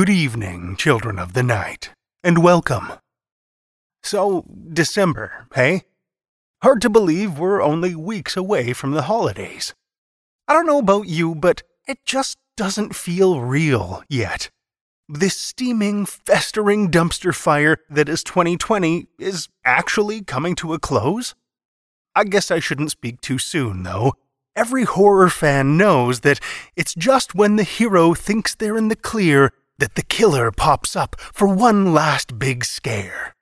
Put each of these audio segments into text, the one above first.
Good evening, children of the night, and welcome. So, December, hey? Hard to believe we're only weeks away from the holidays. I don't know about you, but it just doesn't feel real yet. This steaming, festering dumpster fire that is 2020 is actually coming to a close? I guess I shouldn't speak too soon, though. Every horror fan knows that it's just when the hero thinks they're in the clear that the killer pops up for one last big scare.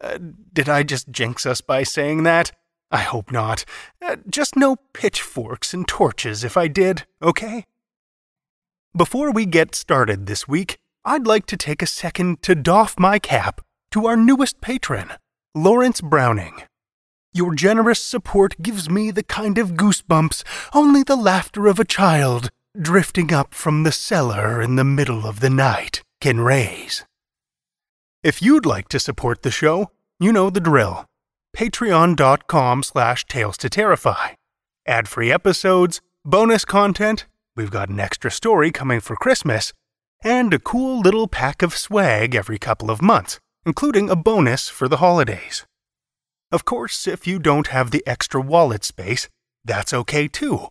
Uh, did I just jinx us by saying that? I hope not. Uh, just no pitchforks and torches if I did, okay? Before we get started this week, I'd like to take a second to doff my cap to our newest patron, Lawrence Browning. Your generous support gives me the kind of goosebumps only the laughter of a child drifting up from the cellar in the middle of the night can raise. If you'd like to support the show, you know the drill. Patreon.com slash Tales to Terrify. Ad-free episodes, bonus content, we've got an extra story coming for Christmas, and a cool little pack of swag every couple of months, including a bonus for the holidays. Of course, if you don't have the extra wallet space, that's okay too.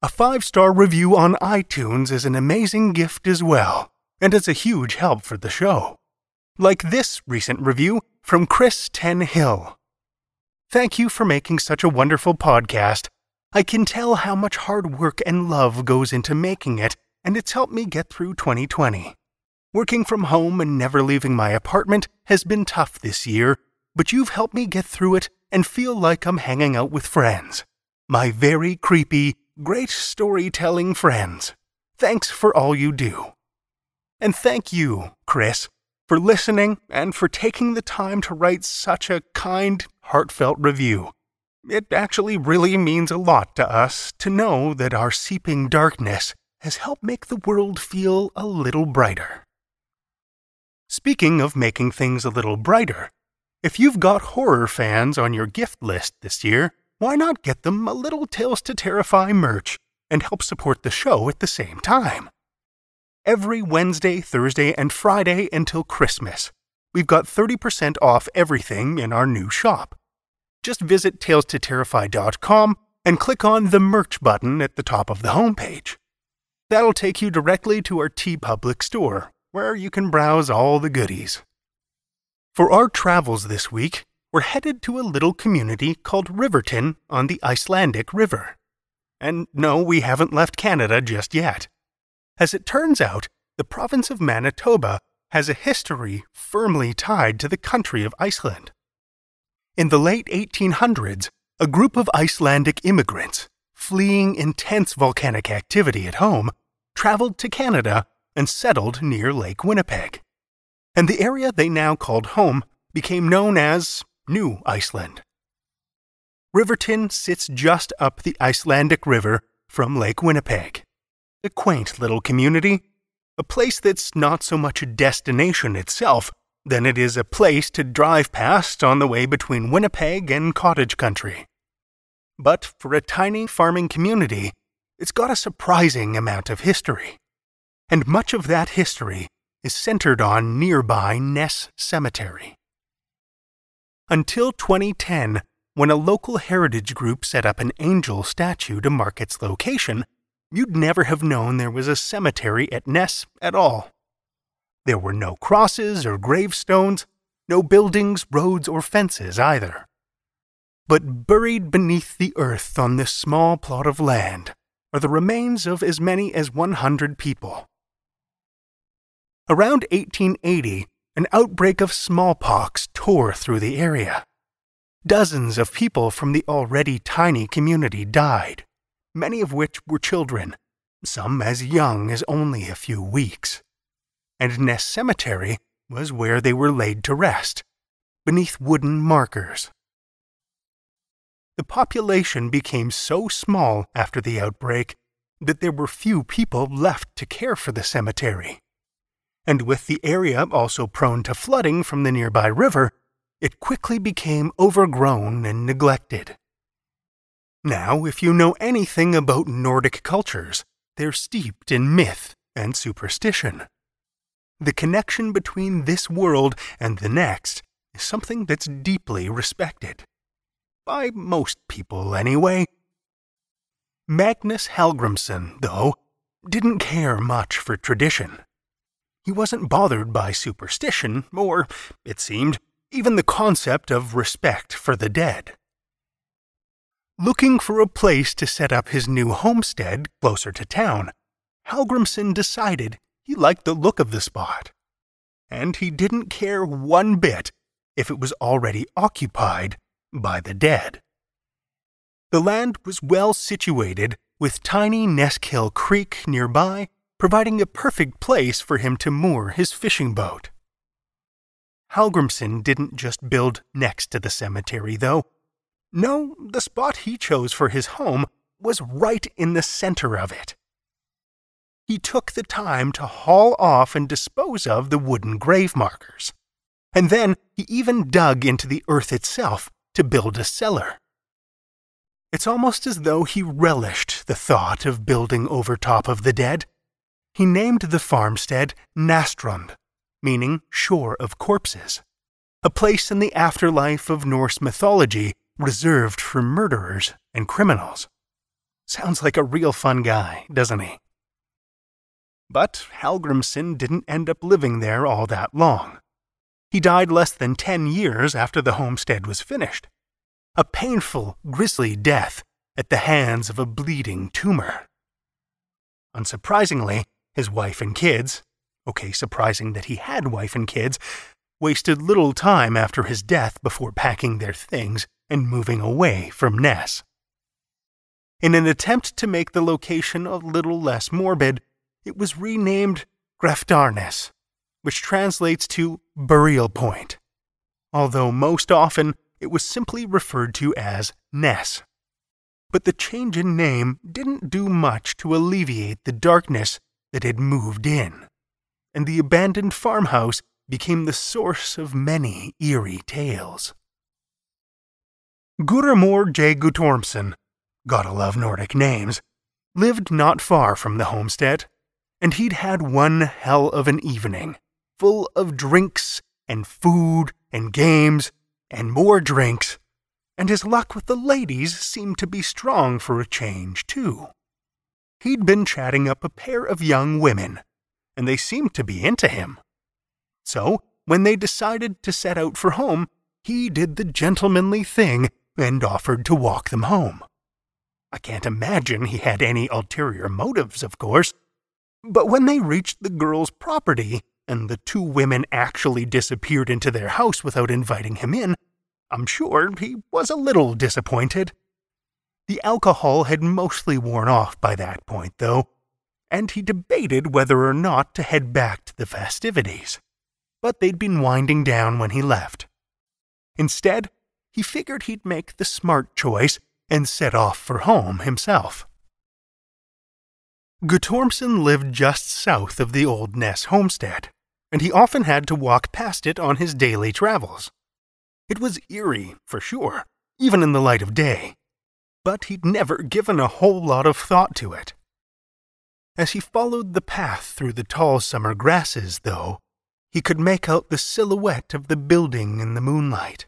A five star review on iTunes is an amazing gift as well, and it's a huge help for the show. Like this recent review from Chris Ten Hill. Thank you for making such a wonderful podcast. I can tell how much hard work and love goes into making it, and it's helped me get through 2020. Working from home and never leaving my apartment has been tough this year, but you've helped me get through it and feel like I'm hanging out with friends. My very creepy, great storytelling friends. Thanks for all you do. And thank you, Chris, for listening and for taking the time to write such a kind, heartfelt review. It actually really means a lot to us to know that our seeping darkness has helped make the world feel a little brighter. Speaking of making things a little brighter, if you've got horror fans on your gift list this year, why not get them a little Tales to Terrify merch and help support the show at the same time? Every Wednesday, Thursday, and Friday until Christmas, we've got 30% off everything in our new shop. Just visit talestoterrify.com and click on the merch button at the top of the homepage. That'll take you directly to our TeePublic store, where you can browse all the goodies. For our travels this week, we're headed to a little community called Riverton on the Icelandic River. And no, we haven't left Canada just yet. As it turns out, the province of Manitoba has a history firmly tied to the country of Iceland. In the late 1800s, a group of Icelandic immigrants, fleeing intense volcanic activity at home, traveled to Canada and settled near Lake Winnipeg. And the area they now called home became known as New Iceland. Riverton sits just up the Icelandic River from Lake Winnipeg. A quaint little community, a place that's not so much a destination itself than it is a place to drive past on the way between Winnipeg and cottage country. But for a tiny farming community, it's got a surprising amount of history. And much of that history is centered on nearby Nes Cemetery. Until 2010, when a local heritage group set up an angel statue to mark its location, you'd never have known there was a cemetery at Nes at all. There were no crosses or gravestones, no buildings, roads, or fences either. But buried beneath the earth on this small plot of land are the remains of as many as 100 people. Around 1880, an outbreak of smallpox tore through the area. Dozens of people from the already tiny community died, many of which were children, some as young as only a few weeks. And Nes Cemetery was where they were laid to rest, beneath wooden markers. The population became so small after the outbreak that there were few people left to care for the cemetery. And with the area also prone to flooding from the nearby river, it quickly became overgrown and neglected. Now, if you know anything about Nordic cultures, they're steeped in myth and superstition. The connection between this world and the next is something that's deeply respected. By most people, anyway. Magnus Hallgrimsson, though, didn't care much for tradition. He wasn't bothered by superstition, or, it seemed, even the concept of respect for the dead. Looking for a place to set up his new homestead closer to town, Hallgrimsson decided he liked the look of the spot. And he didn't care one bit if it was already occupied by the dead. The land was well situated, with tiny Neskhill Creek nearby, providing a perfect place for him to moor his fishing boat. Hallgrimsson didn't just build next to the cemetery, though. No, the spot he chose for his home was right in the center of it. He took the time to haul off and dispose of the wooden grave markers. And then he even dug into the earth itself to build a cellar. It's almost as though he relished the thought of building over top of the dead. He named the farmstead Nastrond, meaning shore of corpses, a place in the afterlife of Norse mythology reserved for murderers and criminals. Sounds like a real fun guy, doesn't he? But Hallgrimsson didn't end up living there all that long. He died less than ten years after the homestead was finished. A painful, grisly death at the hands of a bleeding tumor. Unsurprisingly, his wife and kids, okay, surprising that he had wife and kids, wasted little time after his death before packing their things and moving away from Nes. In an attempt to make the location a little less morbid, it was renamed Graftarnes, which translates to burial point, although most often it was simply referred to as Nes. But the change in name didn't do much to alleviate the darkness that had moved in and the abandoned farmhouse became the source of many eerie tales. Gudamor J. Guttormson, gotta love Nordic names, lived not far from the homestead, and he'd had one hell of an evening, full of drinks and food and games and more drinks, and his luck with the ladies seemed to be strong for a change, too. He'd been chatting up a pair of young women, and they seemed to be into him. So, when they decided to set out for home, he did the gentlemanly thing and offered to walk them home. I can't imagine he had any ulterior motives, of course. But when they reached the girl's property, and the two women actually disappeared into their house without inviting him in, I'm sure he was a little disappointed. The alcohol had mostly worn off by that point, though, and he debated whether or not to head back to the festivities. But they'd been winding down when he left. Instead, he figured he'd make the smart choice and set off for home himself. Guttormson lived just south of the old Nes homestead, and he often had to walk past it on his daily travels. It was eerie, for sure, even in the light of day, but he'd never given a whole lot of thought to it. As he followed the path through the tall summer grasses, though, he could make out the silhouette of the building in the moonlight.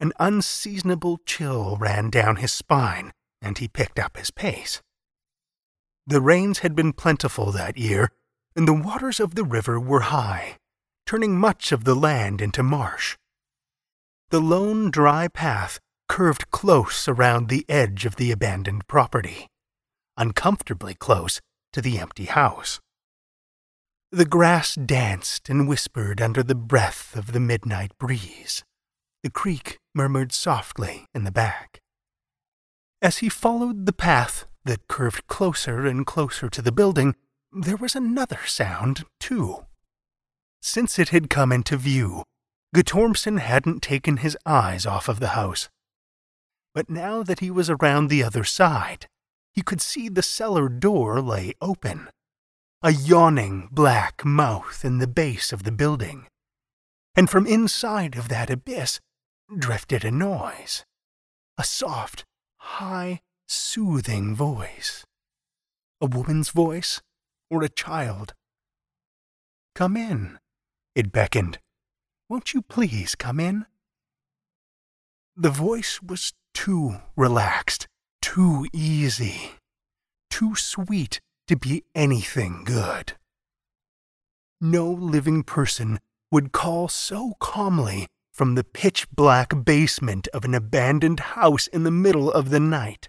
An unseasonable chill ran down his spine, and he picked up his pace. The rains had been plentiful that year, and the waters of the river were high, turning much of the land into marsh. The lone, dry path curved close around the edge of the abandoned property, uncomfortably close to the empty house. The grass danced and whispered under the breath of the midnight breeze. The creek murmured softly in the back. As he followed the path that curved closer and closer to the building, there was another sound, too. Since it had come into view, Guttormson hadn't taken his eyes off of the house. But now that he was around the other side, he could see the cellar door lay open, a yawning black mouth in the base of the building. And from inside of that abyss drifted a noise, a soft, high, soothing voice. A woman's voice or a child? Come in, it beckoned. Won't you please come in? The voice was too relaxed, too easy, too sweet to be anything good. No living person would call so calmly from the pitch black basement of an abandoned house in the middle of the night.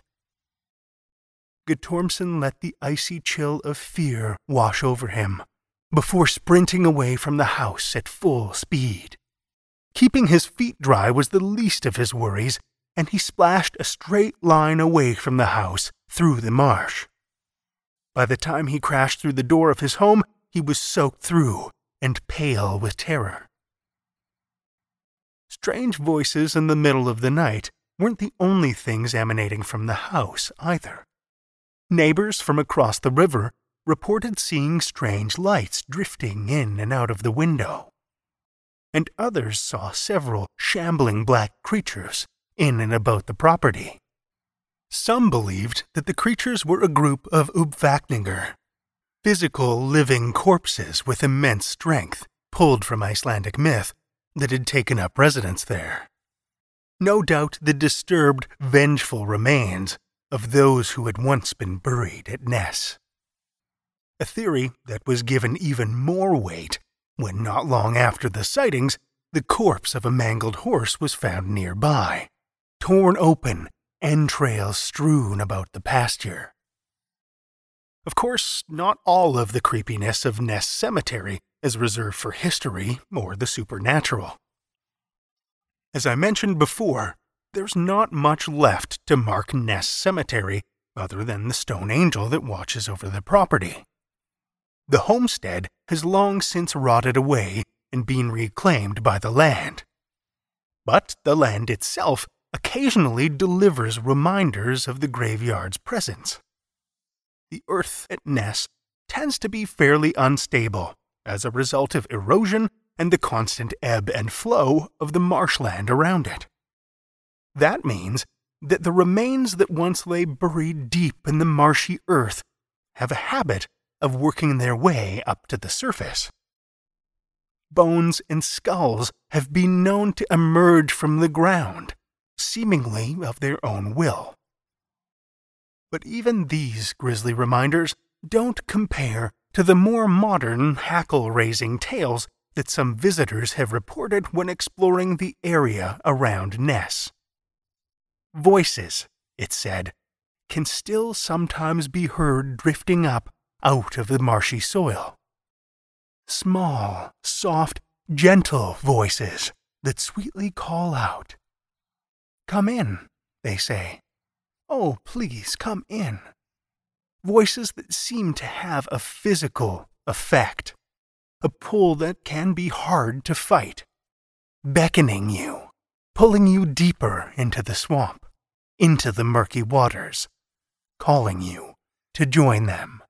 Guttormson let the icy chill of fear wash over him before sprinting away from the house at full speed. Keeping his feet dry was the least of his worries, and he splashed a straight line away from the house through the marsh. By the time he crashed through the door of his home, he was soaked through and pale with terror. Strange voices in the middle of the night weren't the only things emanating from the house, either. Neighbors from across the river reported seeing strange lights drifting in and out of the window. And others saw several shambling black creatures in and about the property. Some believed that the creatures were a group of Uppvakningar, physical living corpses with immense strength, pulled from Icelandic myth, that had taken up residence there. No doubt the disturbed, vengeful remains of those who had once been buried at Nes. A theory that was given even more weight when, not long after the sightings, the corpse of a mangled horse was found nearby, torn open, entrails strewn about the pasture. Of course, not all of the creepiness of Nes Cemetery is reserved for history or the supernatural. As I mentioned before, there's not much left to mark Nes Cemetery other than the stone angel that watches over the property. The homestead has long since rotted away and been reclaimed by the land. But the land itself occasionally delivers reminders of the graveyard's presence. The earth at Nes tends to be fairly unstable as a result of erosion and the constant ebb and flow of the marshland around it. That means that the remains that once lay buried deep in the marshy earth have a habit of working their way up to the surface. Bones and skulls have been known to emerge from the ground, seemingly of their own will. But even these grisly reminders don't compare to the more modern, hackle raising tales that some visitors have reported when exploring the area around Nes. Voices, it said, can still sometimes be heard drifting up out of the marshy soil. Small, soft, gentle voices that sweetly call out. Come in, they say. Oh, please come in. Voices that seem to have a physical effect, a pull that can be hard to fight, beckoning you, pulling you deeper into the swamp, into the murky waters, calling you to join them.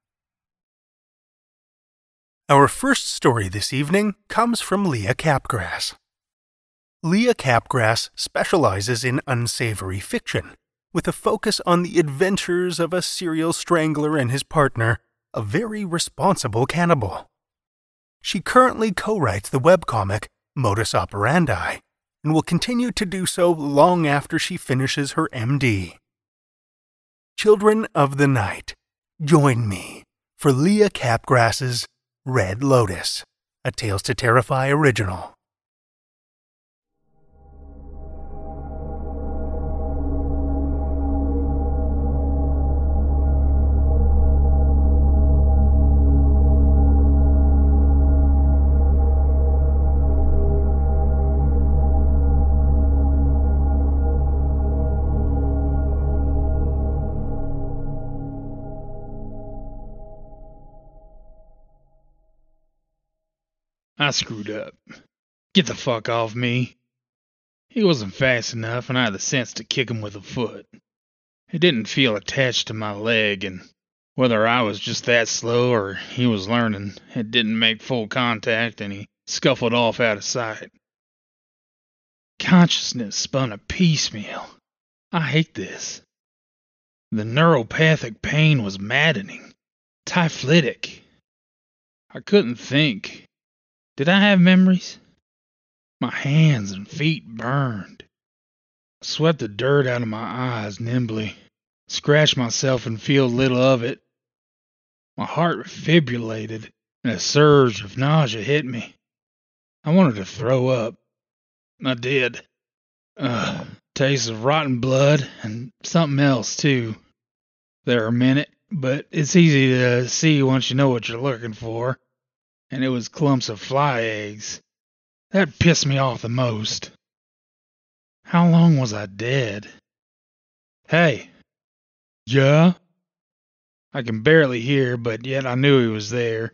Our first story this evening comes from Leah Capgras. Leah Capgras specializes in unsavory fiction, with a focus on the adventures of a serial strangler and his partner, a very responsible cannibal. She currently co writes the webcomic Modus Operandi and will continue to do so long after she finishes her MD. Children of the Night, join me for Leah Capgras's Red Lotus, a Tales to Terrify original. I screwed up. Get the fuck off me. He wasn't fast enough, and I had the sense to kick him with a foot. It didn't feel attached to my leg, and whether I was just that slow or he was learning, it didn't make full contact, and he scuffled off out of sight. Consciousness spun a piecemeal. I hate this. The neuropathic pain was maddening, typhlitic. I couldn't think. Did I have memories? My hands and feet burned. I swept the dirt out of my eyes nimbly, scratched myself and feel little of it. My heart fibrillated and a surge of nausea hit me. I wanted to throw up. I did. Ugh, taste of rotten blood and something else too. There a minute, but it's easy to see once you know what you're looking for and it was clumps of fly eggs. That pissed me off the most. How long was I dead? Hey. Yeah? I can barely hear, but yet I knew he was there.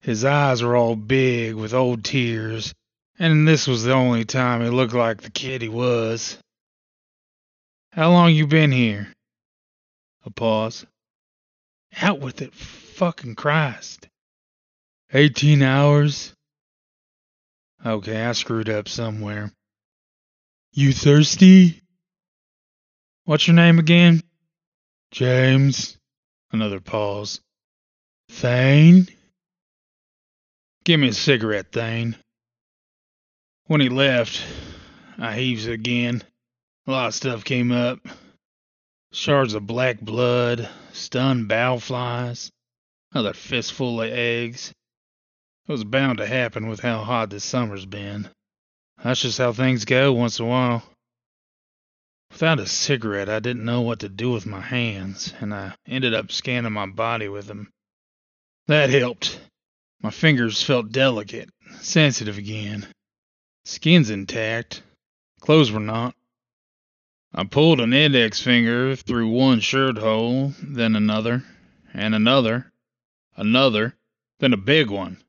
His eyes were all big with old tears, and this was the only time he looked like the kid he was. How long you been here? A pause. Out with it, fucking Christ. 18 hours? Okay, I screwed up somewhere. You thirsty? What's your name again? James. Another pause. Thane? Give me a cigarette, Thane. When he left, I heaves again. A lot of stuff came up. Shards of black blood, stunned bow flies, another fistful of eggs. It was bound to happen with how hot this summer's been. That's just how things go once in a while. Without a cigarette, I didn't know what to do with my hands, and I ended up scanning my body with them. That helped. My fingers felt delicate, sensitive again. Skin's intact. Clothes were not. I pulled an index finger through one shirt hole, then another, and another, another, then a big one.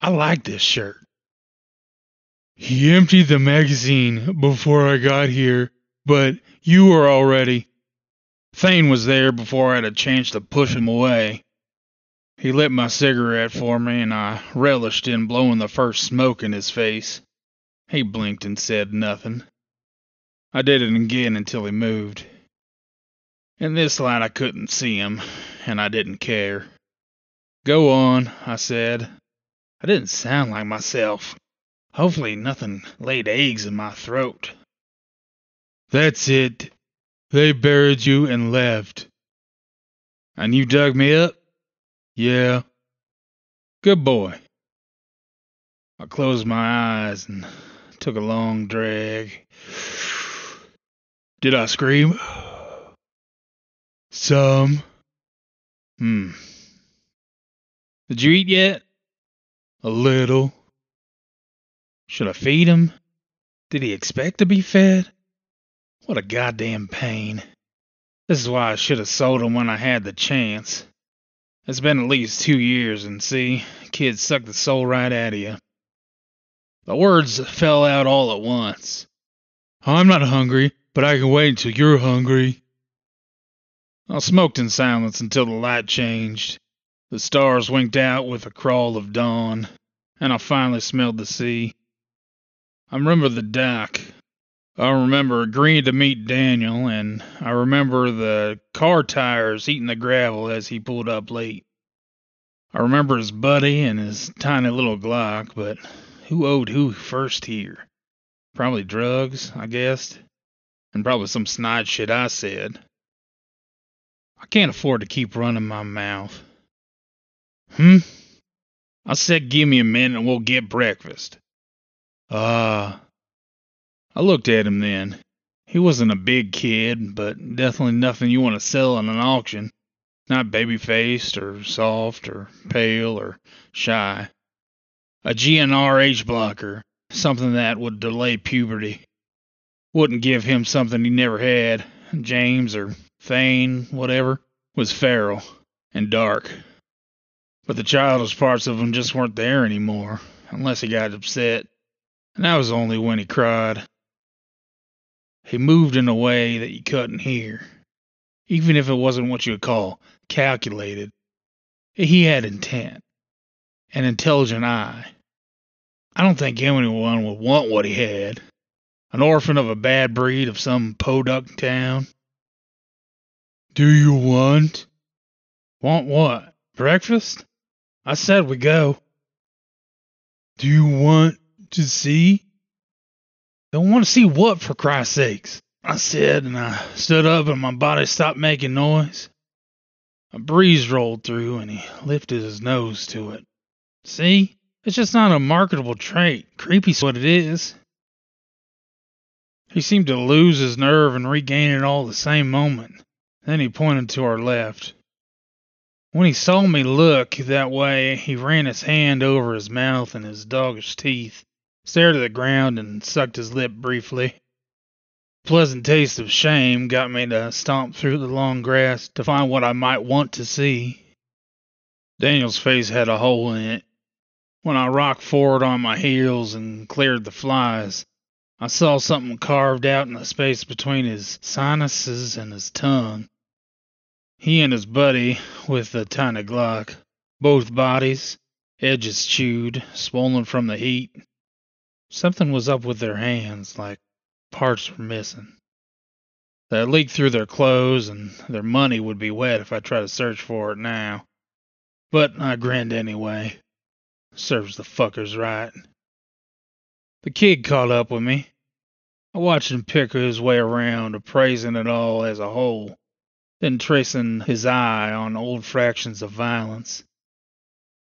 I like this shirt. He emptied the magazine before I got here, but you were already. Thane was there before I had a chance to push him away. He lit my cigarette for me, and I relished in blowing the first smoke in his face. He blinked and said nothing. I did it again until he moved. In this light, I couldn't see him, and I didn't care. Go on, I said. I didn't sound like myself. Hopefully, nothing laid eggs in my throat. That's it. They buried you and left. And you dug me up? Yeah. Good boy. I closed my eyes and took a long drag. Did I scream? Some. Hmm. Did you eat yet? A little. Should I feed him? Did he expect to be fed? What a goddamn pain. This is why I should have sold him when I had the chance. It's been at least two years, and see, kids suck the soul right out of you. The words fell out all at once. I'm not hungry, but I can wait until you're hungry. I smoked in silence until the light changed. The stars winked out with a crawl of dawn, and I finally smelled the sea. I remember the dock. I remember agreeing to meet Daniel, and I remember the car tires eating the gravel as he pulled up late. I remember his buddy and his tiny little Glock, but who owed who first here? Probably drugs, I guessed, and probably some snide shit I said. I can't afford to keep running my mouth. Hmm? I said give me a minute and we'll get breakfast. Uh, I looked at him then. He wasn't a big kid, but definitely nothing you want to sell in an auction. Not baby faced or soft or pale or shy. A GnRH blocker, something that would delay puberty. Wouldn't give him something he never had. James or Thane, whatever, was feral and dark. But the childish parts of him just weren't there anymore, unless he got upset and that was only when he cried. He moved in a way that you couldn't hear, even if it wasn't what you would call calculated. He had intent, an intelligent eye. I don't think anyone would want what he had. An orphan of a bad breed of some podunk town. Do you want? Want what? Breakfast? I said we go. Do you want to see? Don't want to see what, for Christ's sakes? I said, and I stood up and my body stopped making noise. A breeze rolled through and he lifted his nose to it. See? It's just not a marketable trait. Creepy's what it is. He seemed to lose his nerve and regain it all the same moment. Then he pointed to our left. When he saw me look that way, he ran his hand over his mouth and his doggish teeth stared at the ground, and sucked his lip briefly. Pleasant taste of shame got me to stomp through the long grass to find what I might want to see. Daniel's face had a hole in it. When I rocked forward on my heels and cleared the flies, I saw something carved out in the space between his sinuses and his tongue. He and his buddy, with the tiny Glock, both bodies, edges chewed, swollen from the heat, Something was up with their hands, like parts were missing. That leaked through their clothes, and their money would be wet if I tried to search for it now. But I grinned anyway. Serves the fuckers right. The kid caught up with me. I watched him pick his way around, appraising it all as a whole, then tracing his eye on old fractions of violence.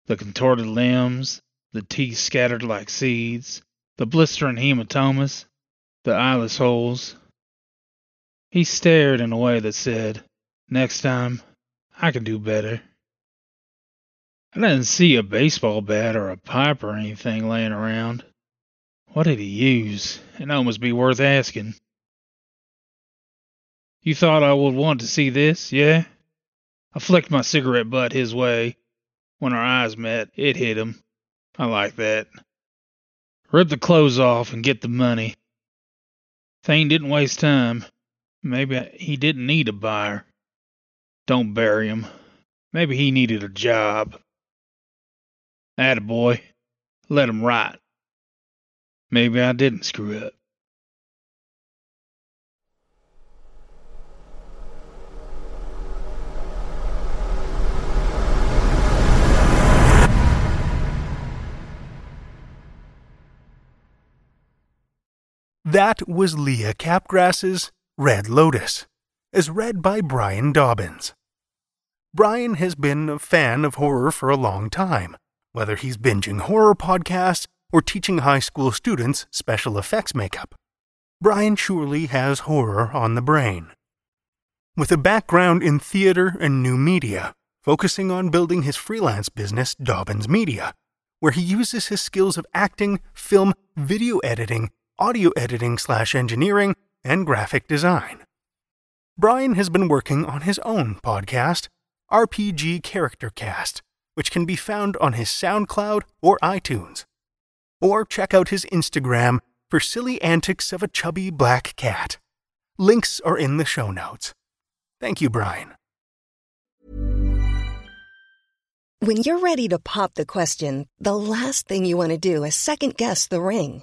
The contorted limbs, the teeth scattered like seeds, the blistering hematomas, the eyeless holes. He stared in a way that said, Next time, I can do better. I didn't see a baseball bat or a pipe or anything laying around. What did he use? It almost be worth asking. You thought I would want to see this, yeah? I flicked my cigarette butt his way. When our eyes met, it hit him. I like that. Rip the clothes off and get the money. Thane didn't waste time. Maybe he didn't need a buyer. Don't bury him. Maybe he needed a job. boy. Let him rot. Maybe I didn't screw up. That was Leah Capgras's Red Lotus, as read by Brian Dobyns. Brian has been a fan of horror for a long time, whether he's binging horror podcasts or teaching high school students special effects makeup. Brian surely has horror on the brain. With a background in theater and new media, focusing on building his freelance business, Dobyns Media, where he uses his skills of acting, film, video editing, audio editing slash engineering, and graphic design. Brian has been working on his own podcast, RPG Character Cast, which can be found on his SoundCloud or iTunes. Or check out his Instagram for silly antics of a chubby black cat. Links are in the show notes. Thank you, Brian. When you're ready to pop the question, the last thing you want to do is second guess the ring.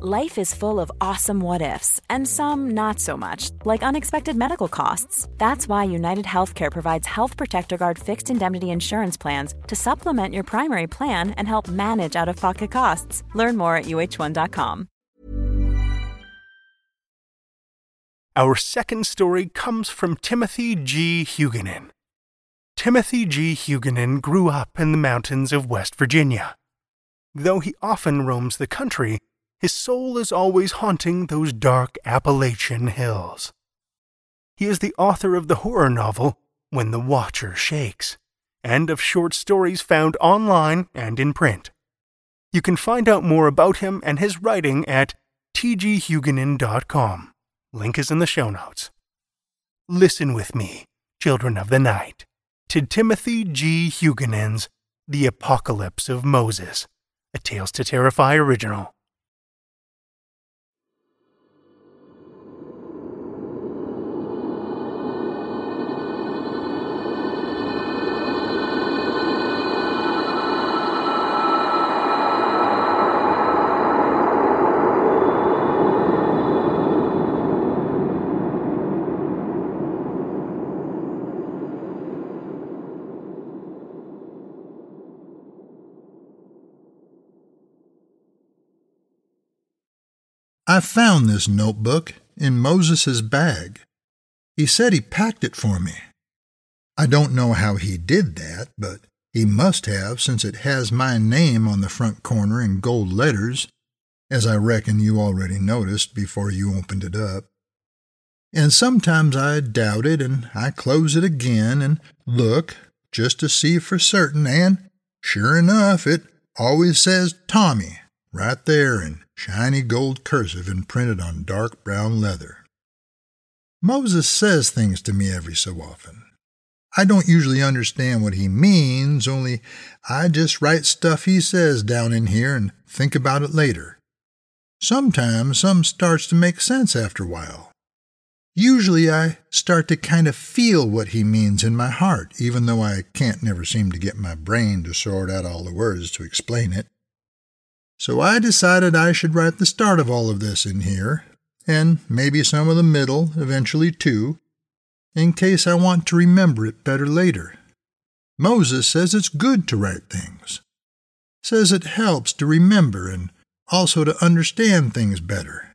Life is full of awesome what ifs, and some not so much, like unexpected medical costs. That's why United Healthcare provides Health Protector Guard fixed indemnity insurance plans to supplement your primary plan and help manage out of pocket costs. Learn more at uh1.com. Our second story comes from Timothy G. Huguenin. Timothy G. Huguenin grew up in the mountains of West Virginia. Though he often roams the country, his soul is always haunting those dark Appalachian hills. He is the author of the horror novel When the Watcher Shakes, and of short stories found online and in print. You can find out more about him and his writing at tghuguenin.com. Link is in the show notes. Listen with me, children of the night, to Timothy G. Huguenin's The Apocalypse of Moses, a Tales to Terrify original. I found this notebook in Moses's bag. He said he packed it for me. I don't know how he did that, but he must have since it has my name on the front corner in gold letters, as I reckon you already noticed before you opened it up. And sometimes I doubt it and I close it again and look just to see for certain, and sure enough, it always says Tommy right there in shiny gold cursive imprinted on dark brown leather. Moses says things to me every so often. I don't usually understand what he means, only I just write stuff he says down in here and think about it later. Sometimes some starts to make sense after a while. Usually I start to kind of feel what he means in my heart, even though I can't never seem to get my brain to sort out all the words to explain it. So I decided I should write the start of all of this in here, and maybe some of the middle eventually too, in case I want to remember it better later. Moses says it's good to write things, says it helps to remember and also to understand things better.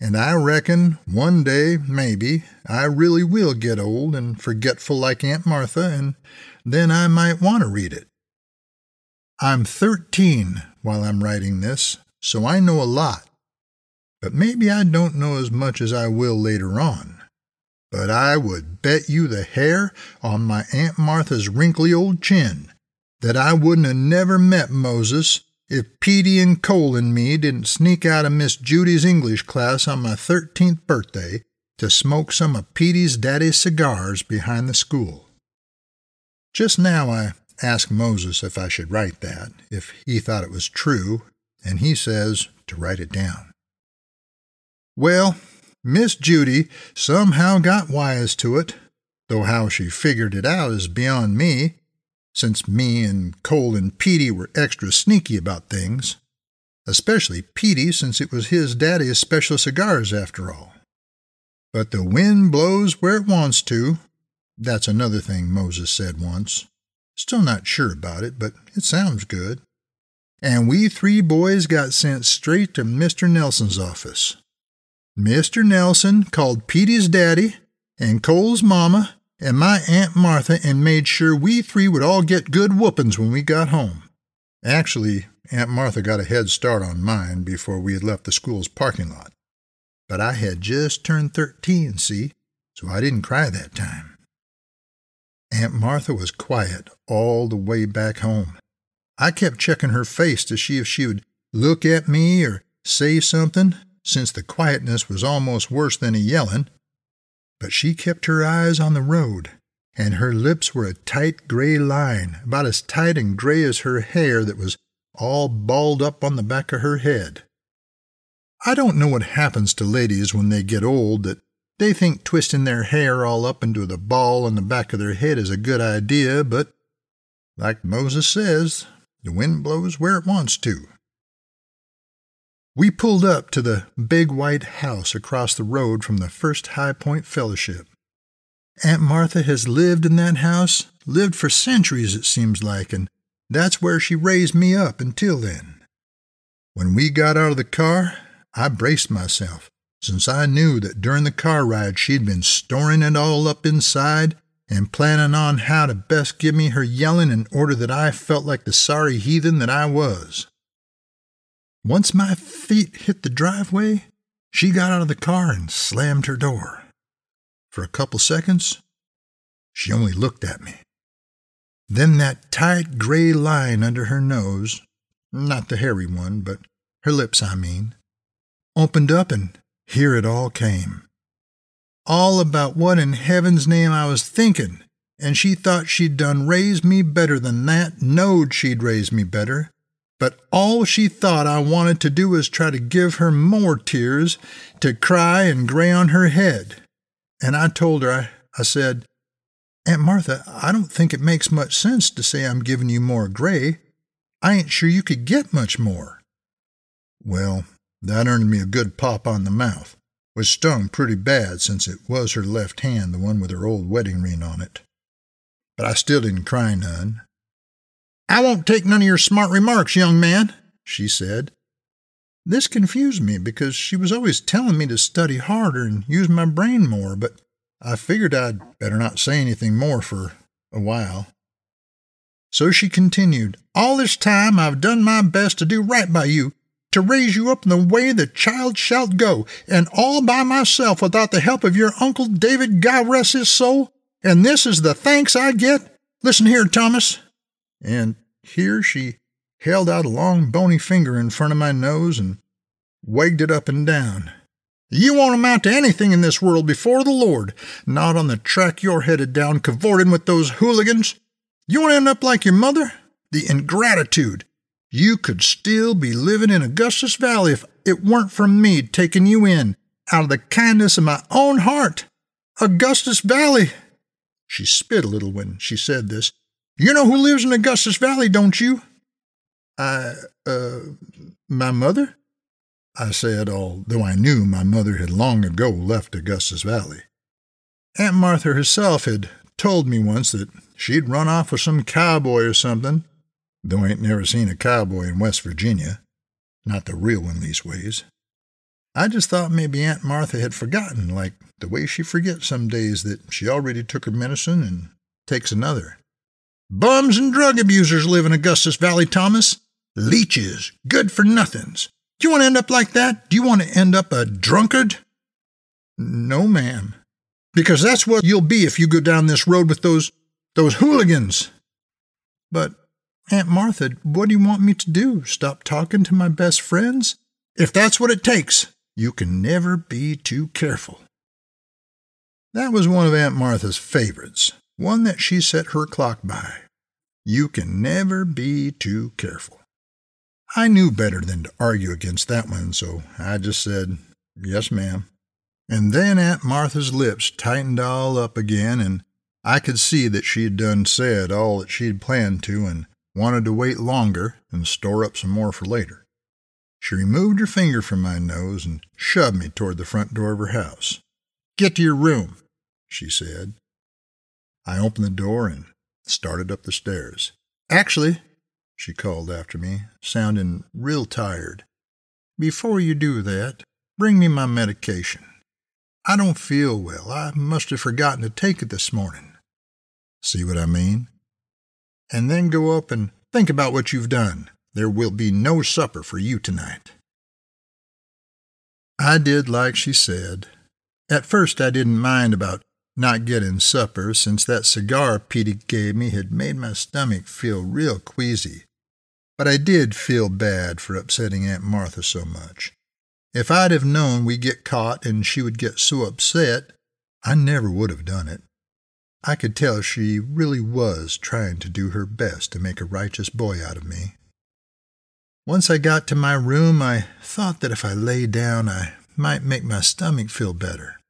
And I reckon one day, maybe, I really will get old and forgetful like Aunt Martha, and then I might want to read it. I'm 13 while I'm writing this, so I know a lot. But maybe I don't know as much as I will later on. But I would bet you the hair on my Aunt Martha's wrinkly old chin that I wouldn't have never met Moses if Petey and Cole and me didn't sneak out of Miss Judy's English class on my 13th birthday to smoke some of Petey's daddy's cigars behind the school. Just now I asked Moses if I should write that, if he thought it was true, and he says to write it down. Well, Miss Judy somehow got wise to it, though how she figured it out is beyond me, since me and Cole and Petey were extra sneaky about things, especially Petey since it was his daddy's special cigars after all. But the wind blows where it wants to. That's another thing Moses said once. Still not sure about it, but it sounds good. And we three boys got sent straight to Mr. Nelson's office. Mr. Nelson called Petey's daddy and Cole's mama and my Aunt Martha and made sure we three would all get good whoopings when we got home. Actually, Aunt Martha got a head start on mine before we had left the school's parking lot. But I had just turned thirteen, see, so I didn't cry that time. Aunt Martha was quiet all the way back home. I kept checking her face to see if she would look at me or say something, since the quietness was almost worse than a yelling but she kept her eyes on the road, and her lips were a tight gray line, about as tight and gray as her hair that was all balled up on the back of her head. I don't know what happens to ladies when they get old that they think twisting their hair all up into the ball on the back of their head is a good idea, but like Moses says, the wind blows where it wants to. We pulled up to the big white house across the road from the First High Point Fellowship. Aunt Martha has lived in that house, lived for centuries, it seems like, and that's where she raised me up until then. When we got out of the car, I braced myself, since I knew that during the car ride she'd been storing it all up inside and planning on how to best give me her yelling in order that I felt like the sorry heathen that I was. Once my feet hit the driveway, she got out of the car and slammed her door. For a couple seconds, she only looked at me. Then that tight gray line under her nose, not the hairy one, but her lips, I mean, opened up and here it all came. All about what in heaven's name I was thinking, and she thought she'd done raised me better than that, knowed she'd raised me better, but all she thought I wanted to do was try to give her more tears to cry and gray on her head. And I told her, I, I said, Aunt Martha, I don't think it makes much sense to say I'm giving you more gray. I ain't sure you could get much more. Well, that earned me a good pop on the mouth, which stung pretty bad since it was her left hand, the one with her old wedding ring on it. But I still didn't cry none. I won't take none of your smart remarks, young man, she said. This confused me because she was always telling me to study harder and use my brain more, but I figured I'd better not say anything more for a while. So she continued, All this time I've done my best to do right by you, to raise you up in the way the child shalt go, and all by myself without the help of your Uncle David, God rest his soul. And this is the thanks I get? Listen here, Thomas. And here she held out a long bony finger in front of my nose and wagged it up and down. You won't amount to anything in this world before the Lord, not on the track you're headed down cavorting with those hooligans. You won't end up like your mother? The ingratitude. You could still be living in Augustus Valley if it weren't for me taking you in out of the kindness of my own heart. Augustus Valley. She spit a little when she said this, you know who lives in Augustus Valley, don't you? I, uh, my mother? I said, although I knew my mother had long ago left Augustus Valley. Aunt Martha herself had told me once that she'd run off with some cowboy or something, though I ain't never seen a cowboy in West Virginia. Not the real one, leastways. I just thought maybe Aunt Martha had forgotten, like the way she forgets some days that she already took her medicine and takes another. Bums and drug abusers live in Augustus Valley, Thomas. Leeches, good for nothings. Do you want to end up like that? Do you want to end up a drunkard? No, ma'am. Because that's what you'll be if you go down this road with those those hooligans. But Aunt Martha, what do you want me to do? Stop talking to my best friends? If that's what it takes, you can never be too careful. That was one of Aunt Martha's favorites, one that she set her clock by. You can never be too careful. I knew better than to argue against that one, so I just said, Yes, ma'am. And then Aunt Martha's lips tightened all up again, and I could see that she had done said all that she had planned to and wanted to wait longer and store up some more for later. She removed her finger from my nose and shoved me toward the front door of her house. Get to your room, she said. I opened the door and started up the stairs. Actually, she called after me, sounding real tired, before you do that, bring me my medication. I don't feel well. I must have forgotten to take it this morning. See what I mean? And then go up and think about what you've done. There will be no supper for you tonight. I did like she said. At first I didn't mind about not getting supper, since that cigar Petey gave me had made my stomach feel real queasy. But I did feel bad for upsetting Aunt Martha so much. If I'd have known we'd get caught and she would get so upset, I never would have done it. I could tell she really was trying to do her best to make a righteous boy out of me. Once I got to my room, I thought that if I lay down, I might make my stomach feel better.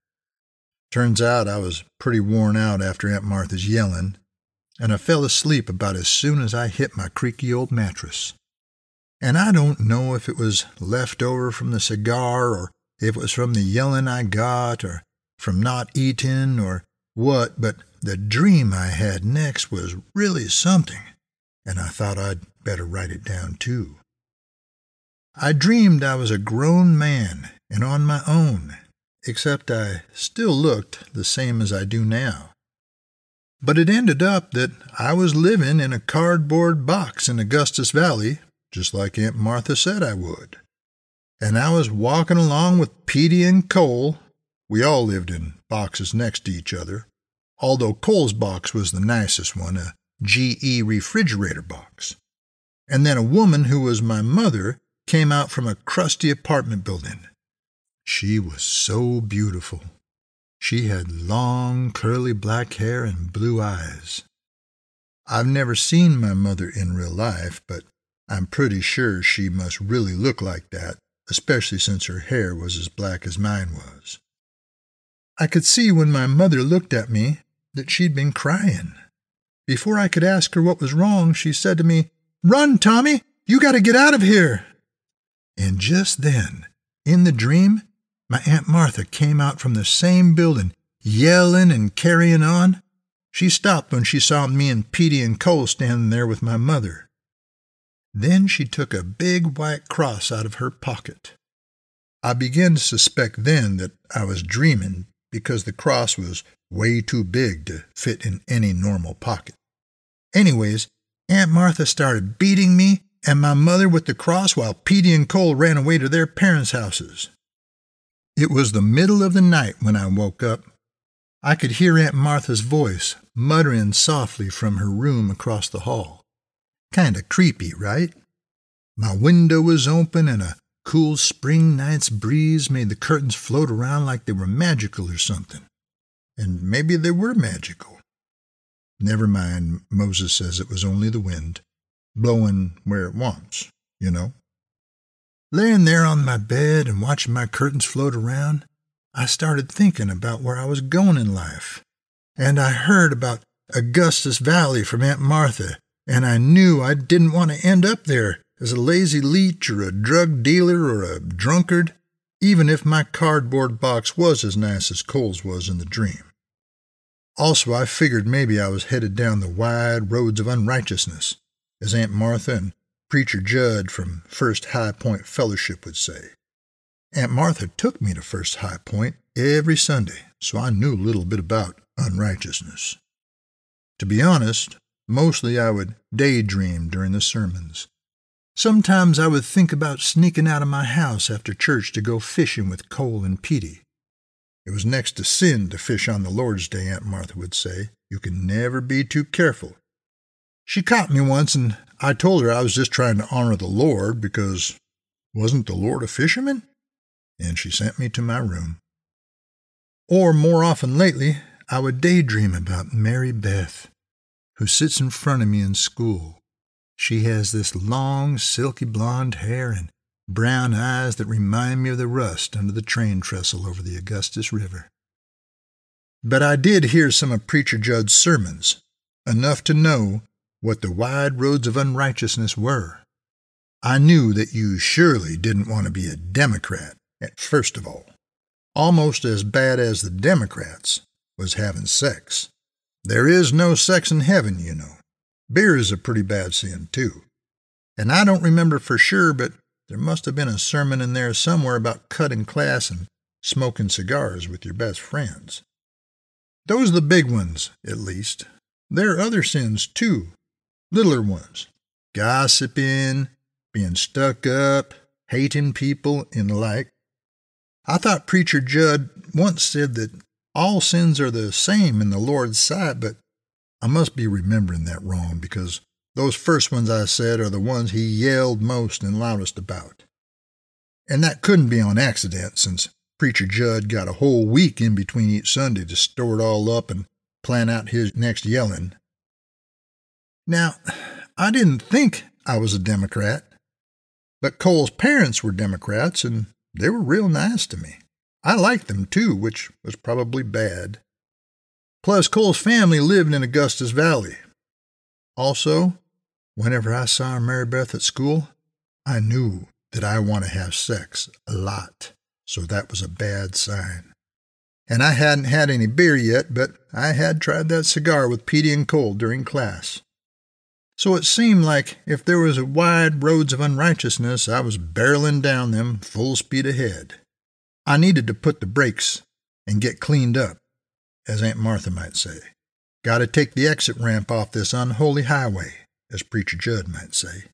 Turns out I was pretty worn out after Aunt Martha's yelling, and I fell asleep about as soon as I hit my creaky old mattress. And I don't know if it was left over from the cigar or if it was from the yelling I got or from not eating or what, but the dream I had next was really something, and I thought I'd better write it down too. I dreamed I was a grown man and on my own, except I still looked the same as I do now. But it ended up that I was living in a cardboard box in Augustus Valley just like Aunt Martha said I would. And I was walking along with Petey and Cole. We all lived in boxes next to each other, although Cole's box was the nicest one, a GE refrigerator box. And then a woman who was my mother came out from a crusty apartment building. She was so beautiful. She had long, curly black hair and blue eyes. I've never seen my mother in real life, but I'm pretty sure she must really look like that, especially since her hair was as black as mine was. I could see when my mother looked at me that she'd been crying. Before I could ask her what was wrong, she said to me, Run, Tommy! You got to get out of here! And just then, in the dream, my Aunt Martha came out from the same building, yelling and carrying on. She stopped when she saw me and Petey and Cole standing there with my mother. Then she took a big white cross out of her pocket. I began to suspect then that I was dreaming because the cross was way too big to fit in any normal pocket. Anyways, Aunt Martha started beating me and my mother with the cross while Petey and Cole ran away to their parents' houses. It was the middle of the night when I woke up. I could hear Aunt Martha's voice muttering softly from her room across the hall. Kinda creepy, right? My window was open and a cool spring night's breeze made the curtains float around like they were magical or something. And maybe they were magical. Never mind, Moses says it was only the wind, blowing where it wants, you know. Laying there on my bed and watching my curtains float around, I started thinking about where I was going in life. And I heard about Augustus Valley from Aunt Martha and I knew I didn't want to end up there as a lazy leech or a drug dealer or a drunkard, even if my cardboard box was as nice as Cole's was in the dream. Also, I figured maybe I was headed down the wide roads of unrighteousness, as Aunt Martha and Preacher Judd from First High Point Fellowship would say. Aunt Martha took me to First High Point every Sunday, so I knew a little bit about unrighteousness. To be honest, Mostly I would daydream during the sermons. Sometimes I would think about sneaking out of my house after church to go fishing with Cole and Petey. It was next to sin to fish on the Lord's Day, Aunt Martha would say. You can never be too careful. She caught me once, and I told her I was just trying to honor the Lord because wasn't the Lord a fisherman? And she sent me to my room. Or more often lately, I would daydream about Mary Beth, who sits in front of me in school. She has this long, silky blonde hair and brown eyes that remind me of the rust under the train trestle over the Augustus River. But I did hear some of Preacher Judd's sermons, enough to know what the wide roads of unrighteousness were. I knew that you surely didn't want to be a Democrat, at first of all. Almost as bad as the Democrats was having sex. There is no sex in heaven, you know. Beer is a pretty bad sin, too. And I don't remember for sure, but there must have been a sermon in there somewhere about cutting class and smoking cigars with your best friends. Those are the big ones, at least. There are other sins, too, littler ones gossiping, being stuck up, hating people, and the like. I thought Preacher Judd once said that all sins are the same in the Lord's sight, but I must be remembering that wrong because those first ones I said are the ones he yelled most and loudest about. And that couldn't be on accident, since Preacher Judd got a whole week in between each Sunday to store it all up and plan out his next yelling. Now, I didn't think I was a Democrat, but Cole's parents were Democrats, and they were real nice to me. I liked them too, which was probably bad. Plus, Cole's family lived in Augustus Valley. Also, whenever I saw Mary Beth at school, I knew that I want to have sex a lot, so that was a bad sign. And I hadn't had any beer yet, but I had tried that cigar with Petey and Cole during class. So it seemed like if there was wide roads of unrighteousness, I was barreling down them full speed ahead. I needed to put the brakes and get cleaned up as Aunt Martha might say. Got to take the exit ramp off this unholy highway, as Preacher Judd might say.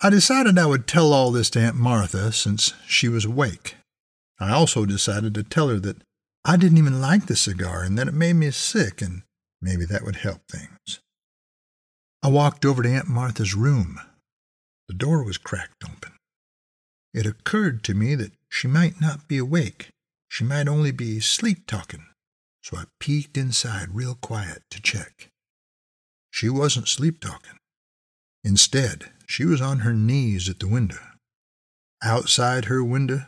I decided I would tell all this to Aunt Martha since she was awake. I also decided to tell her that I didn't even like the cigar and that it made me sick, and maybe that would help things. I walked over to Aunt Martha's room. The door was cracked open. It occurred to me that she might not be awake. She might only be sleep talking so I peeked inside real quiet to check. She wasn't sleep talking. Instead, she was on her knees at the window. Outside her window,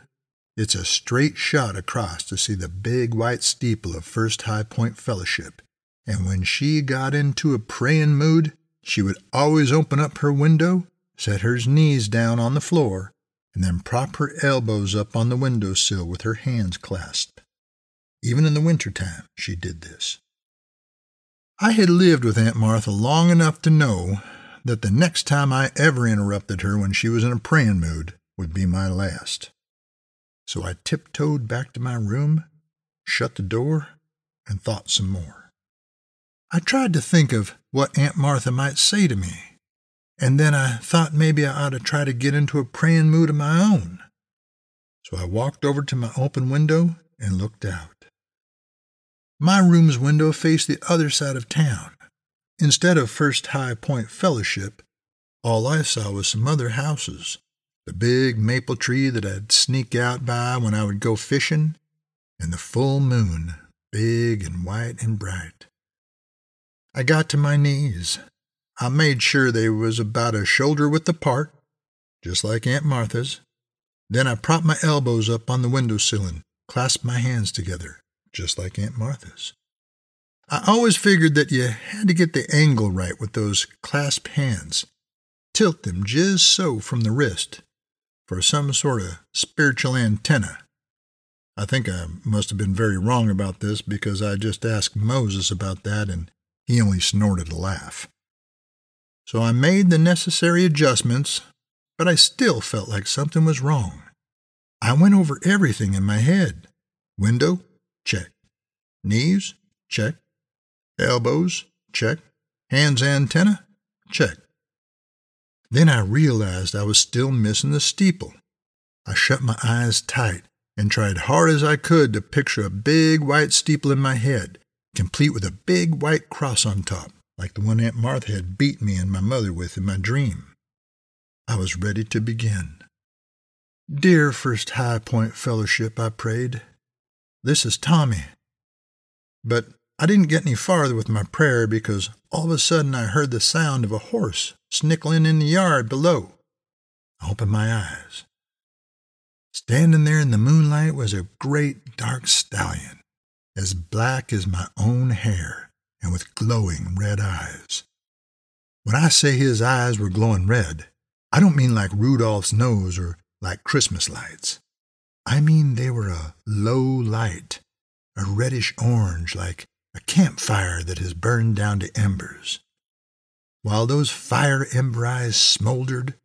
it's a straight shot across to see the big white steeple of First High Point Fellowship, and when she got into a praying mood, she would always open up her window, set her knees down on the floor, and then prop her elbows up on the window sill with her hands clasped. Even in the winter time, she did this. I had lived with Aunt Martha long enough to know that the next time I ever interrupted her when she was in a praying mood would be my last. So I tiptoed back to my room, shut the door, and thought some more. I tried to think of what Aunt Martha might say to me, and then I thought maybe I ought to try to get into a praying mood of my own. So I walked over to my open window and looked out. My room's window faced the other side of town. Instead of First High Point Fellowship, all I saw was some other houses. The big maple tree that I'd sneak out by when I would go fishing, and the full moon, big and white and bright. I got to my knees. I made sure they was about a shoulder width apart, just like Aunt Martha's. Then I propped my elbows up on the window sill and clasped my hands together just like Aunt Martha's. I always figured that you had to get the angle right with those clasped hands. Tilt them just so from the wrist for some sort of spiritual antenna. I think I must have been very wrong about this because I just asked Moses about that and he only snorted a laugh. So I made the necessary adjustments, but I still felt like something was wrong. I went over everything in my head window, Check. Knees? Check. Elbows? Check. Hands antenna? Check. Then I realized I was still missing the steeple. I shut my eyes tight and tried hard as I could to picture a big white steeple in my head, complete with a big white cross on top, like the one Aunt Martha had beaten me and my mother with in my dream. I was ready to begin. Dear First High Point Fellowship, I prayed, this is Tommy. But I didn't get any farther with my prayer because all of a sudden I heard the sound of a horse snickling in the yard below. I opened my eyes. Standing there in the moonlight was a great dark stallion, as black as my own hair and with glowing red eyes. When I say his eyes were glowing red, I don't mean like Rudolph's nose or like Christmas lights. I mean they were a low light, a reddish orange like a campfire that has burned down to embers. While those fire ember eyes smoldered,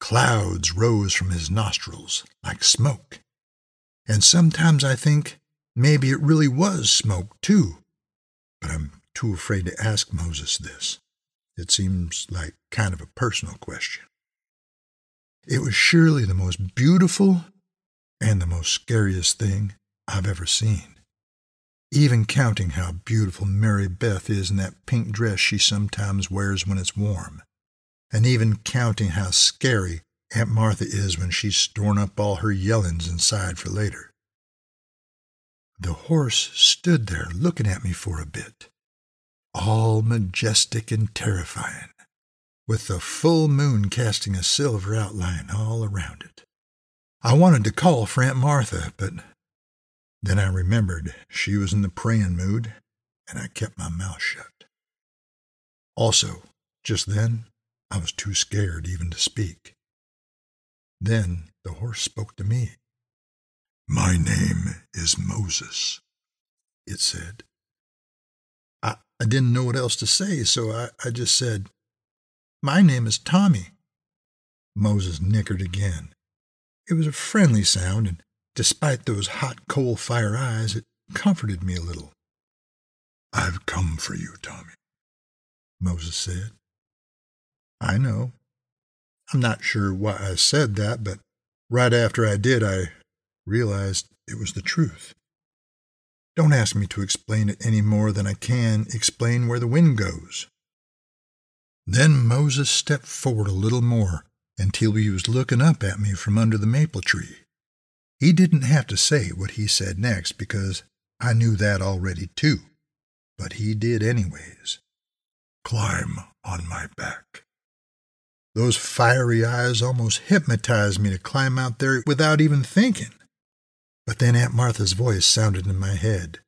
clouds rose from his nostrils like smoke. And sometimes I think maybe it really was smoke, too. But I'm too afraid to ask Moses this. It seems like kind of a personal question. It was surely the most beautiful and the most scariest thing I've ever seen. Even counting how beautiful Mary Beth is in that pink dress she sometimes wears when it's warm. And even counting how scary Aunt Martha is when she's storing up all her yellings inside for later. The horse stood there looking at me for a bit all majestic and terrifying, with the full moon casting a silver outline all around it. I wanted to call for Aunt Martha, but then I remembered she was in the praying mood, and I kept my mouth shut. Also, just then, I was too scared even to speak. Then the horse spoke to me. My name is Moses, it said. I didn't know what else to say, so I, I just said, My name is Tommy. Moses nickered again. It was a friendly sound, and despite those hot coal fire eyes, it comforted me a little. I've come for you, Tommy, Moses said. I know. I'm not sure why I said that, but right after I did, I realized it was the truth. Don't ask me to explain it any more than I can explain where the wind goes. Then Moses stepped forward a little more until he was looking up at me from under the maple tree. He didn't have to say what he said next because I knew that already too, but he did anyways. Climb on my back. Those fiery eyes almost hypnotized me to climb out there without even thinking. But then Aunt Martha's voice sounded in my head.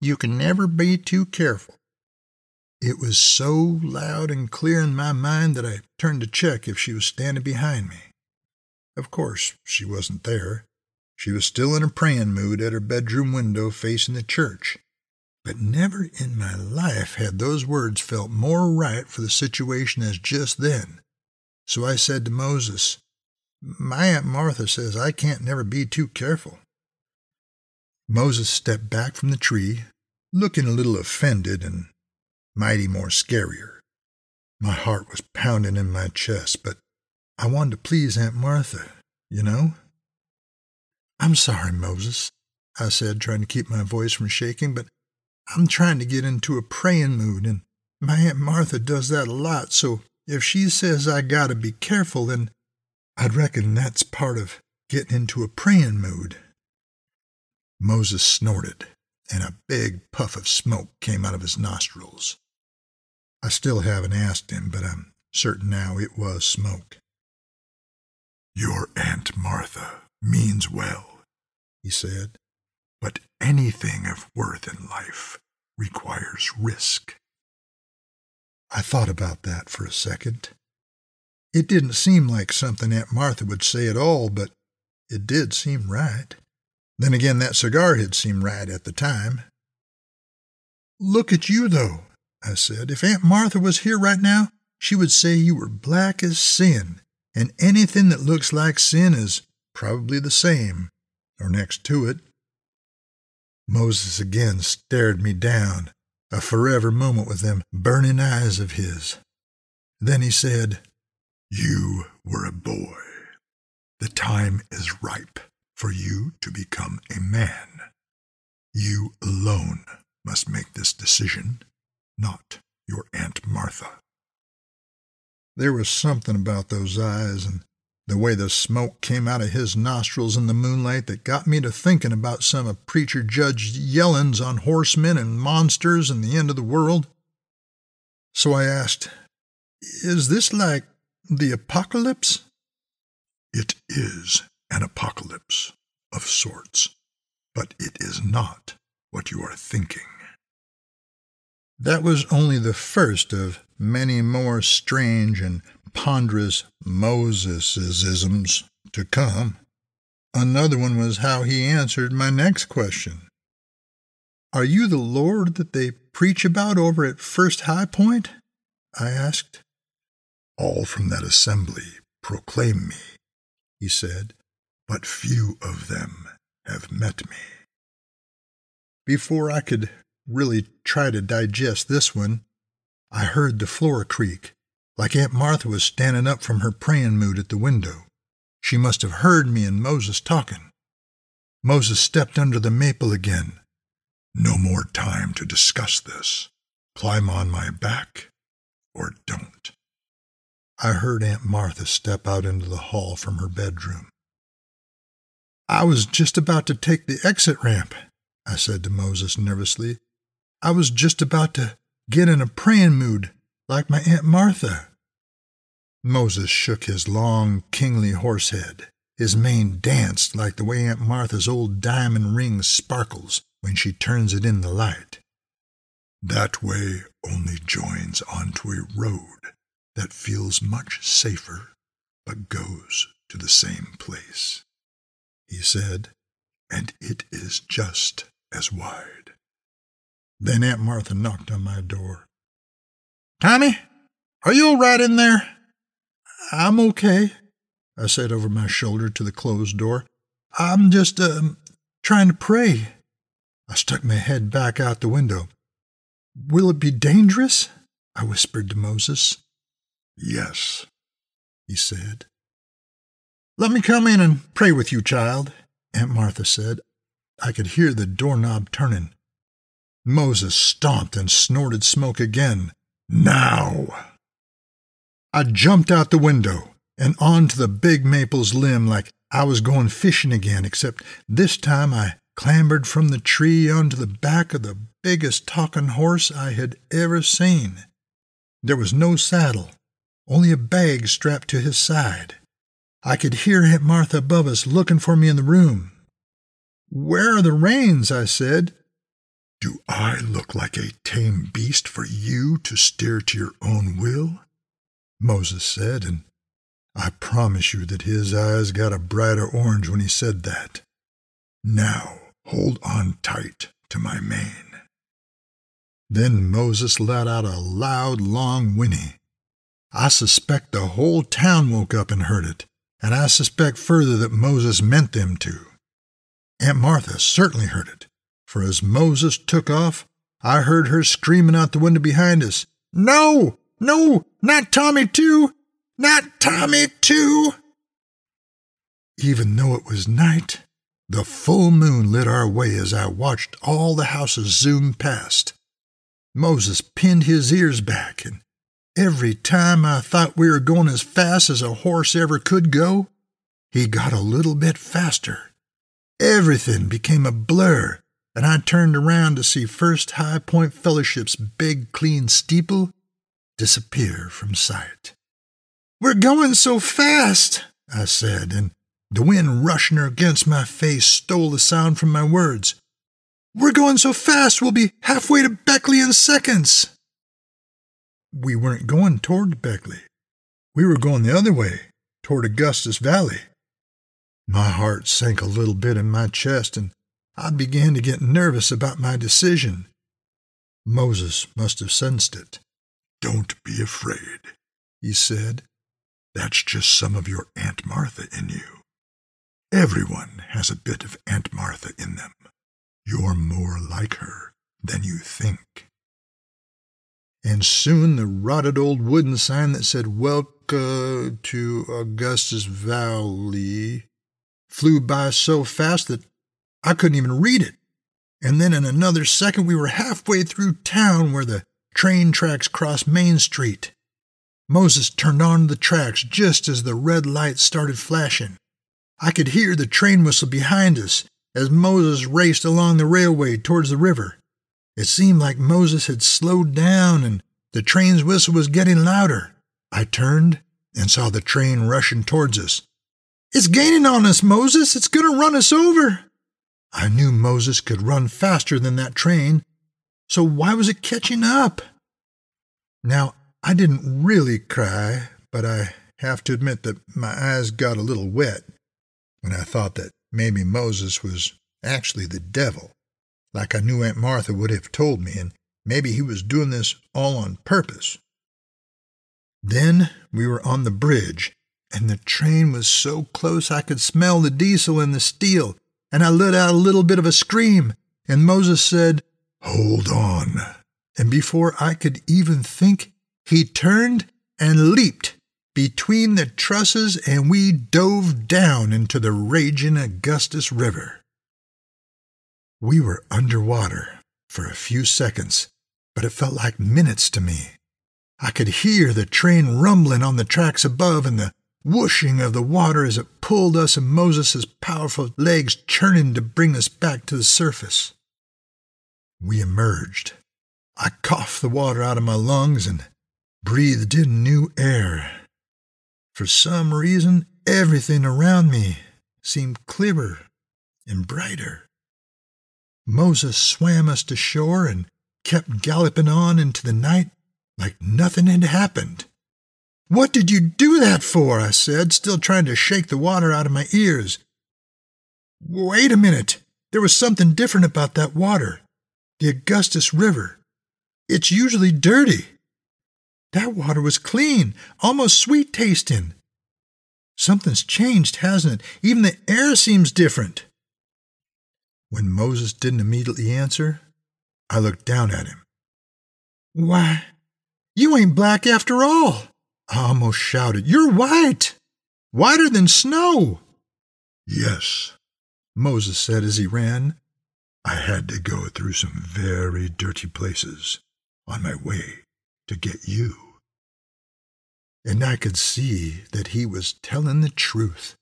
You can never be too careful. It was so loud and clear in my mind that I turned to check if she was standing behind me. Of course, she wasn't there. She was still in a praying mood at her bedroom window facing the church. But never in my life had those words felt more right for the situation as just then. So I said to Moses, My Aunt Martha says I can't never be too careful. Moses stepped back from the tree, looking a little offended and mighty more scarier. My heart was pounding in my chest, but I wanted to please Aunt Martha, you know? I'm sorry, Moses, I said, trying to keep my voice from shaking, but I'm trying to get into a praying mood, and my Aunt Martha does that a lot, so if she says I gotta be careful, then I'd reckon that's part of getting into a praying mood. Moses snorted, and a big puff of smoke came out of his nostrils. I still haven't asked him, but I'm certain now it was smoke. Your Aunt Martha means well, he said, but anything of worth in life requires risk. I thought about that for a second. It didn't seem like something Aunt Martha would say at all, but it did seem right. Then again, that cigar had seemed right at the time. Look at you, though, I said. If Aunt Martha was here right now, she would say you were black as sin, and anything that looks like sin is probably the same, or next to it. Moses again stared me down, a forever moment with them burning eyes of his. Then he said, You were a boy. The time is ripe for you to become a man. You alone must make this decision, not your Aunt Martha. There was something about those eyes and the way the smoke came out of his nostrils in the moonlight that got me to thinking about some of Preacher Judd's Yellin's on horsemen and monsters and the end of the world. So I asked, Is this like the apocalypse? It is an apocalypse of sorts, but it is not what you are thinking. That was only the first of many more strange and ponderous Mosesisms to come. Another one was how he answered my next question. Are you the Lord that they preach about over at First High Point? I asked. All from that assembly proclaim me, he said, but few of them have met me. Before I could really try to digest this one, I heard the floor creak, like Aunt Martha was standing up from her praying mood at the window. She must have heard me and Moses talking. Moses stepped under the maple again. No more time to discuss this. Climb on my back or don't. I heard Aunt Martha step out into the hall from her bedroom. I was just about to take the exit ramp, I said to Moses nervously. I was just about to get in a praying mood like my Aunt Martha. Moses shook his long, kingly horse head. His mane danced like the way Aunt Martha's old diamond ring sparkles when she turns it in the light. That way only joins onto a road that feels much safer but goes to the same place, he said, and it is just as wide. Then Aunt Martha knocked on my door. Tommy, are you all right in there? I'm okay, I said over my shoulder to the closed door. I'm just, uh, trying to pray. I stuck my head back out the window. Will it be dangerous? I whispered to Moses. Yes, he said. Let me come in and pray with you, child, Aunt Martha said. I could hear the doorknob turning. Moses stomped and snorted smoke again. Now! I jumped out the window and onto the big maple's limb like I was going fishing again, except this time I clambered from the tree onto the back of the biggest talking horse I had ever seen. There was no saddle, only a bag strapped to his side. I could hear Aunt Martha above us looking for me in the room. Where are the reins? I said. Do I look like a tame beast for you to steer to your own will? Moses said, and I promise you that his eyes got a brighter orange when he said that. Now hold on tight to my mane. Then Moses let out a loud, long whinny. I suspect the whole town woke up and heard it, and I suspect further that Moses meant them to. Aunt Martha certainly heard it for as Moses took off, I heard her screaming out the window behind us, No! No! Not Tommy, too! Not Tommy, too! Even though it was night, the full moon lit our way as I watched all the houses zoom past. Moses pinned his ears back, and every time I thought we were going as fast as a horse ever could go, he got a little bit faster. Everything became a blur and I turned around to see First High Point Fellowship's big, clean steeple disappear from sight. We're going so fast, I said, and the wind rushing against my face stole the sound from my words. We're going so fast we'll be halfway to Beckley in seconds. We weren't going toward Beckley. We were going the other way, toward Augustus Valley. My heart sank a little bit in my chest, and I began to get nervous about my decision. Moses must have sensed it. Don't be afraid, he said. That's just some of your Aunt Martha in you. Everyone has a bit of Aunt Martha in them. You're more like her than you think. And soon the rotted old wooden sign that said, Welcome to Augustus Valley, flew by so fast that I couldn't even read it. And then in another second, we were halfway through town where the train tracks crossed Main Street. Moses turned onto the tracks just as the red light started flashing. I could hear the train whistle behind us as Moses raced along the railway towards the river. It seemed like Moses had slowed down and the train's whistle was getting louder. I turned and saw the train rushing towards us. It's gaining on us, Moses. It's going to run us over. I knew Moses could run faster than that train, so why was it catching up? Now, I didn't really cry, but I have to admit that my eyes got a little wet when I thought that maybe Moses was actually the devil, like I knew Aunt Martha would have told me, and maybe he was doing this all on purpose. Then we were on the bridge, and the train was so close I could smell the diesel and the steel, and I let out a little bit of a scream, and Moses said, Hold on. And before I could even think, he turned and leaped between the trusses, and we dove down into the raging Augustus River. We were underwater for a few seconds, but it felt like minutes to me. I could hear the train rumbling on the tracks above and the whooshing of the water as it pulled us and Moses's powerful legs churning to bring us back to the surface. We emerged. I coughed the water out of my lungs and breathed in new air. For some reason, everything around me seemed clearer and brighter. Moses swam us to shore and kept galloping on into the night like nothing had happened. What did you do that for? I said, still trying to shake the water out of my ears. Wait a minute. There was something different about that water. The Augustus River. It's usually dirty. That water was clean, almost sweet tasting. Something's changed, hasn't it? Even the air seems different. When Moses didn't immediately answer, I looked down at him. Why, you ain't black after all! I almost shouted. You're white! Whiter than snow! Yes, Moses said as he ran. I had to go through some very dirty places on my way to get you. And I could see that he was telling the truth,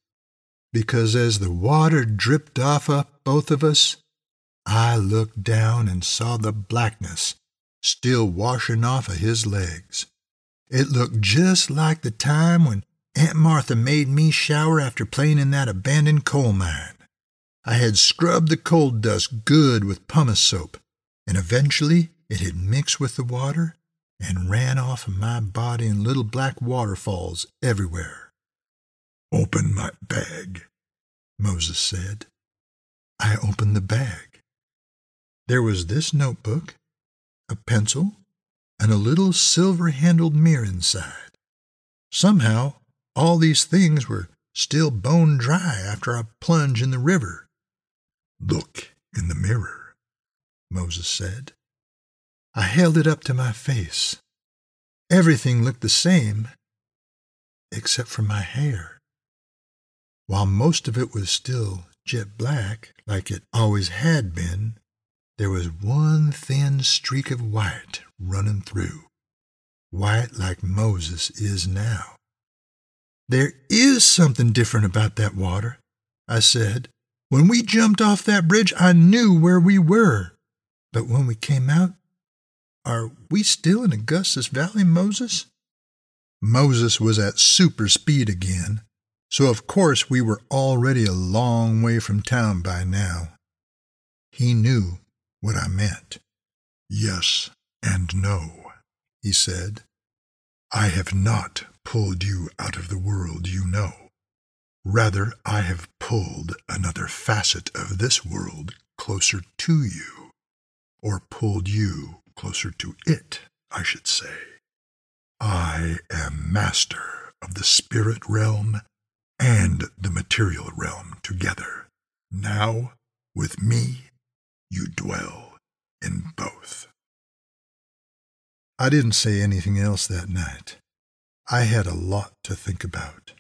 because as the water dripped off of both of us, I looked down and saw the blackness still washing off of his legs. It looked just like the time when Aunt Martha made me shower after playing in that abandoned coal mine. I had scrubbed the coal dust good with pumice soap, and eventually it had mixed with the water and ran off of my body in little black waterfalls everywhere. Open my bag, Moses said. I opened the bag. There was this notebook a pencil, and a little silver handled mirror inside. Somehow, all these things were still bone dry after a plunge in the river. Look in the mirror, Moses said. I held it up to my face. Everything looked the same, except for my hair. While most of it was still jet black, like it always had been, there was one thin streak of white running through, white like Moses is now. There is something different about that water, I said. When we jumped off that bridge, I knew where we were. But when we came out, are we still in Augustus Valley, Moses? Moses was at super speed again, so of course we were already a long way from town by now. He knew what I meant. Yes and no, he said. I have not pulled you out of the world you know. Rather, I have pulled another facet of this world closer to you, or pulled you closer to it, I should say. I am master of the spirit realm and the material realm together. Now, with me, you dwell in both. I didn't say anything else that night. I had a lot to think about.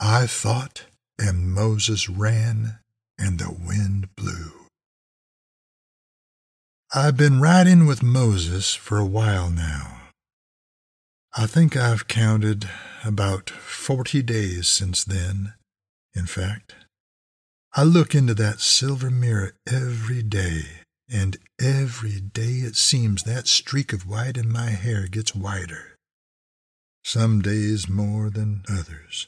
I thought, and Moses ran, and the wind blew. I've been riding with Moses for a while now. I think I've counted about forty days since then, in fact. I look into that silver mirror every day, and every day it seems that streak of white in my hair gets whiter. Some days more than others.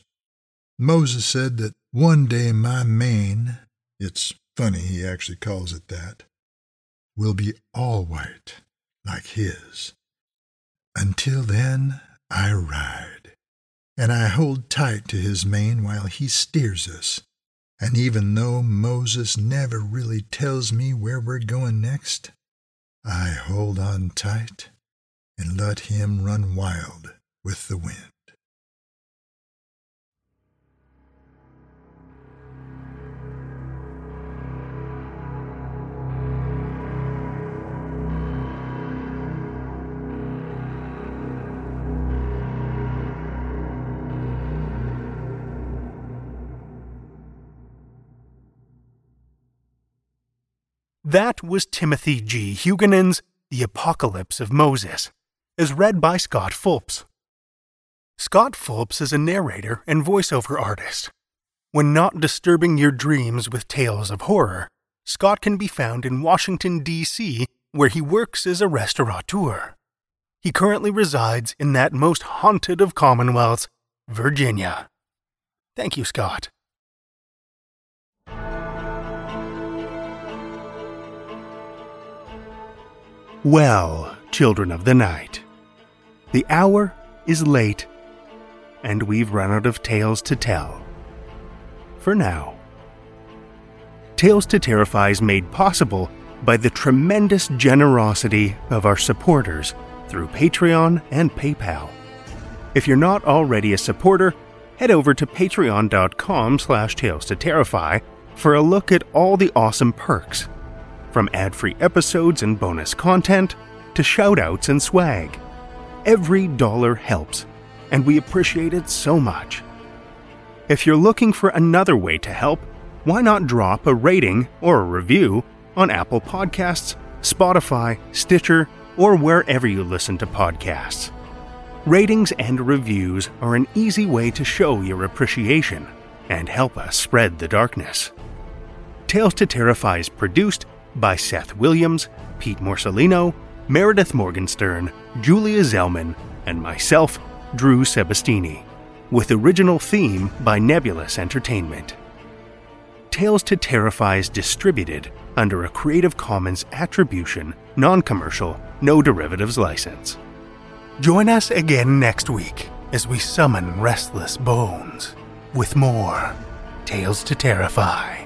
Moses said that one day my mane, it's funny he actually calls it that, will be all white like his. Until then, I ride, and I hold tight to his mane while he steers us. And even though Moses never really tells me where we're going next, I hold on tight and let him run wild with the wind. That was Timothy G. Huguenin's The Apocalypse of Moses, as read by Scott Fulps. Scott Fulps is a narrator and voiceover artist. When not disturbing your dreams with tales of horror, Scott can be found in Washington, D.C., where he works as a restaurateur. He currently resides in that most haunted of commonwealths, Virginia. Thank you, Scott. Well, children of the night, the hour is late, and we've run out of tales to tell. For now. Tales to Terrify is made possible by the tremendous generosity of our supporters through Patreon and PayPal. If you're not already a supporter, head over to patreon.com slash tales to terrify for a look at all the awesome perks from ad free episodes and bonus content to shoutouts and swag. Every dollar helps, and we appreciate it so much. If you're looking for another way to help, why not drop a rating or a review on Apple Podcasts, Spotify, Stitcher, or wherever you listen to podcasts? Ratings and reviews are an easy way to show your appreciation and help us spread the darkness. Tales to Terrify is produced by Seth Williams, Pete Morcellino, Meredith Morgenstern, Julia Zellman, and myself, Drew Sebastini, with original theme by Nebulus Entertainment. Tales to Terrify is distributed under a Creative Commons Attribution, Non Commercial, No Derivatives license. Join us again next week as we summon restless bones with more Tales to Terrify.